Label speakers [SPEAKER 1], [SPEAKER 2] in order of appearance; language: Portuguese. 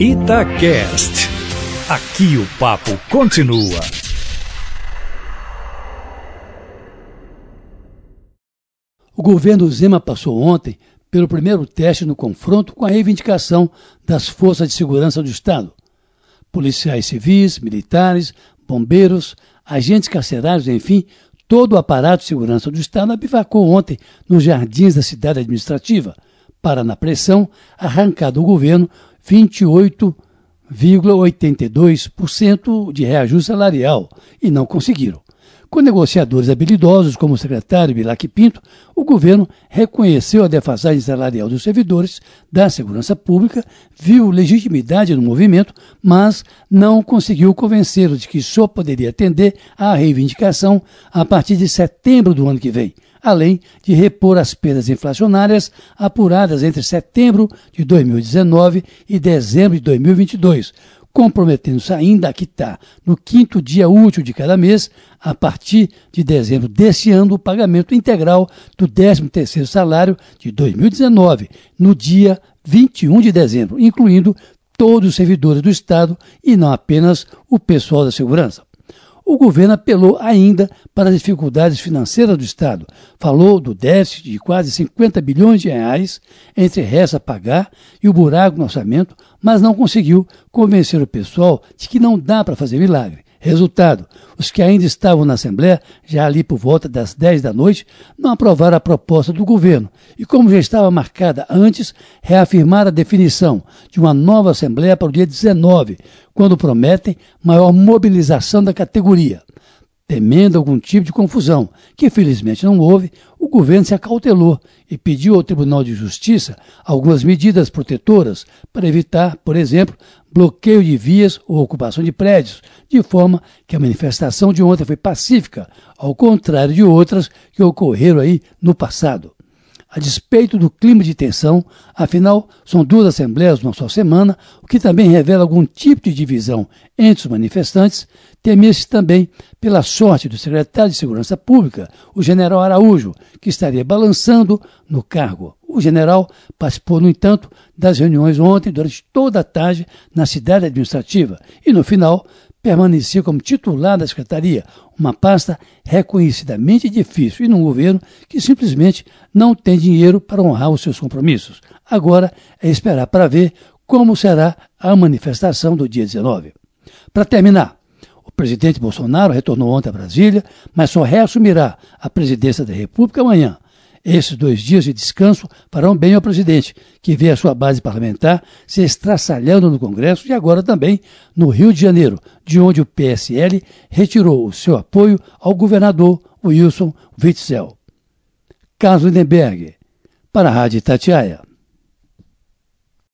[SPEAKER 1] Itacast. Aqui o papo continua.
[SPEAKER 2] O governo Zema passou ontem pelo primeiro teste no confronto com a reivindicação das forças de segurança do Estado. Policiais civis, militares, bombeiros, agentes carcerários, enfim, todo o aparato de segurança do Estado abivacou ontem nos jardins da cidade administrativa para, na pressão, arrancar do governo 28,82% de reajuste salarial e não conseguiram. Com negociadores habilidosos como o secretário Bilac Pinto, o governo reconheceu a defasagem salarial dos servidores da segurança pública, viu legitimidade no movimento, mas não conseguiu convencê-los de que só poderia atender à reivindicação a partir de setembro do ano que vem, além de repor as perdas inflacionárias apuradas entre setembro de 2019 e dezembro de 2022 comprometendo-se ainda a quitar no quinto dia útil de cada mês, a partir de dezembro deste ano, o pagamento integral do 13º salário de 2019, no dia 21 de dezembro, incluindo todos os servidores do Estado e não apenas o pessoal da segurança o governo apelou ainda para as dificuldades financeiras do Estado. Falou do déficit de quase 50 bilhões de reais entre resta pagar e o buraco no orçamento, mas não conseguiu convencer o pessoal de que não dá para fazer milagre. Resultado: os que ainda estavam na Assembleia, já ali por volta das 10 da noite, não aprovaram a proposta do governo e, como já estava marcada antes, reafirmaram a definição de uma nova Assembleia para o dia 19, quando prometem maior mobilização da categoria. Temendo algum tipo de confusão, que felizmente não houve, o governo se acautelou e pediu ao Tribunal de Justiça algumas medidas protetoras para evitar, por exemplo, bloqueio de vias ou ocupação de prédios, de forma que a manifestação de ontem foi pacífica, ao contrário de outras que ocorreram aí no passado a despeito do clima de tensão, afinal, são duas assembleias numa só semana, o que também revela algum tipo de divisão entre os manifestantes, temia-se também pela sorte do secretário de Segurança Pública, o general Araújo, que estaria balançando no cargo. O general participou, no entanto, das reuniões ontem durante toda a tarde na cidade administrativa. E, no final, permanecia como titular da secretaria, uma pasta reconhecidamente difícil e num governo que simplesmente não tem dinheiro para honrar os seus compromissos. Agora é esperar para ver como será a manifestação do dia 19. Para terminar, o presidente Bolsonaro retornou ontem a Brasília, mas só reassumirá a presidência da República amanhã. Esses dois dias de descanso farão bem ao presidente, que vê a sua base parlamentar se estraçalhando no Congresso e agora também no Rio de Janeiro, de onde o PSL retirou o seu apoio ao governador Wilson Witzel. Carlos Lindenberg, para a Rádio Tatiaia.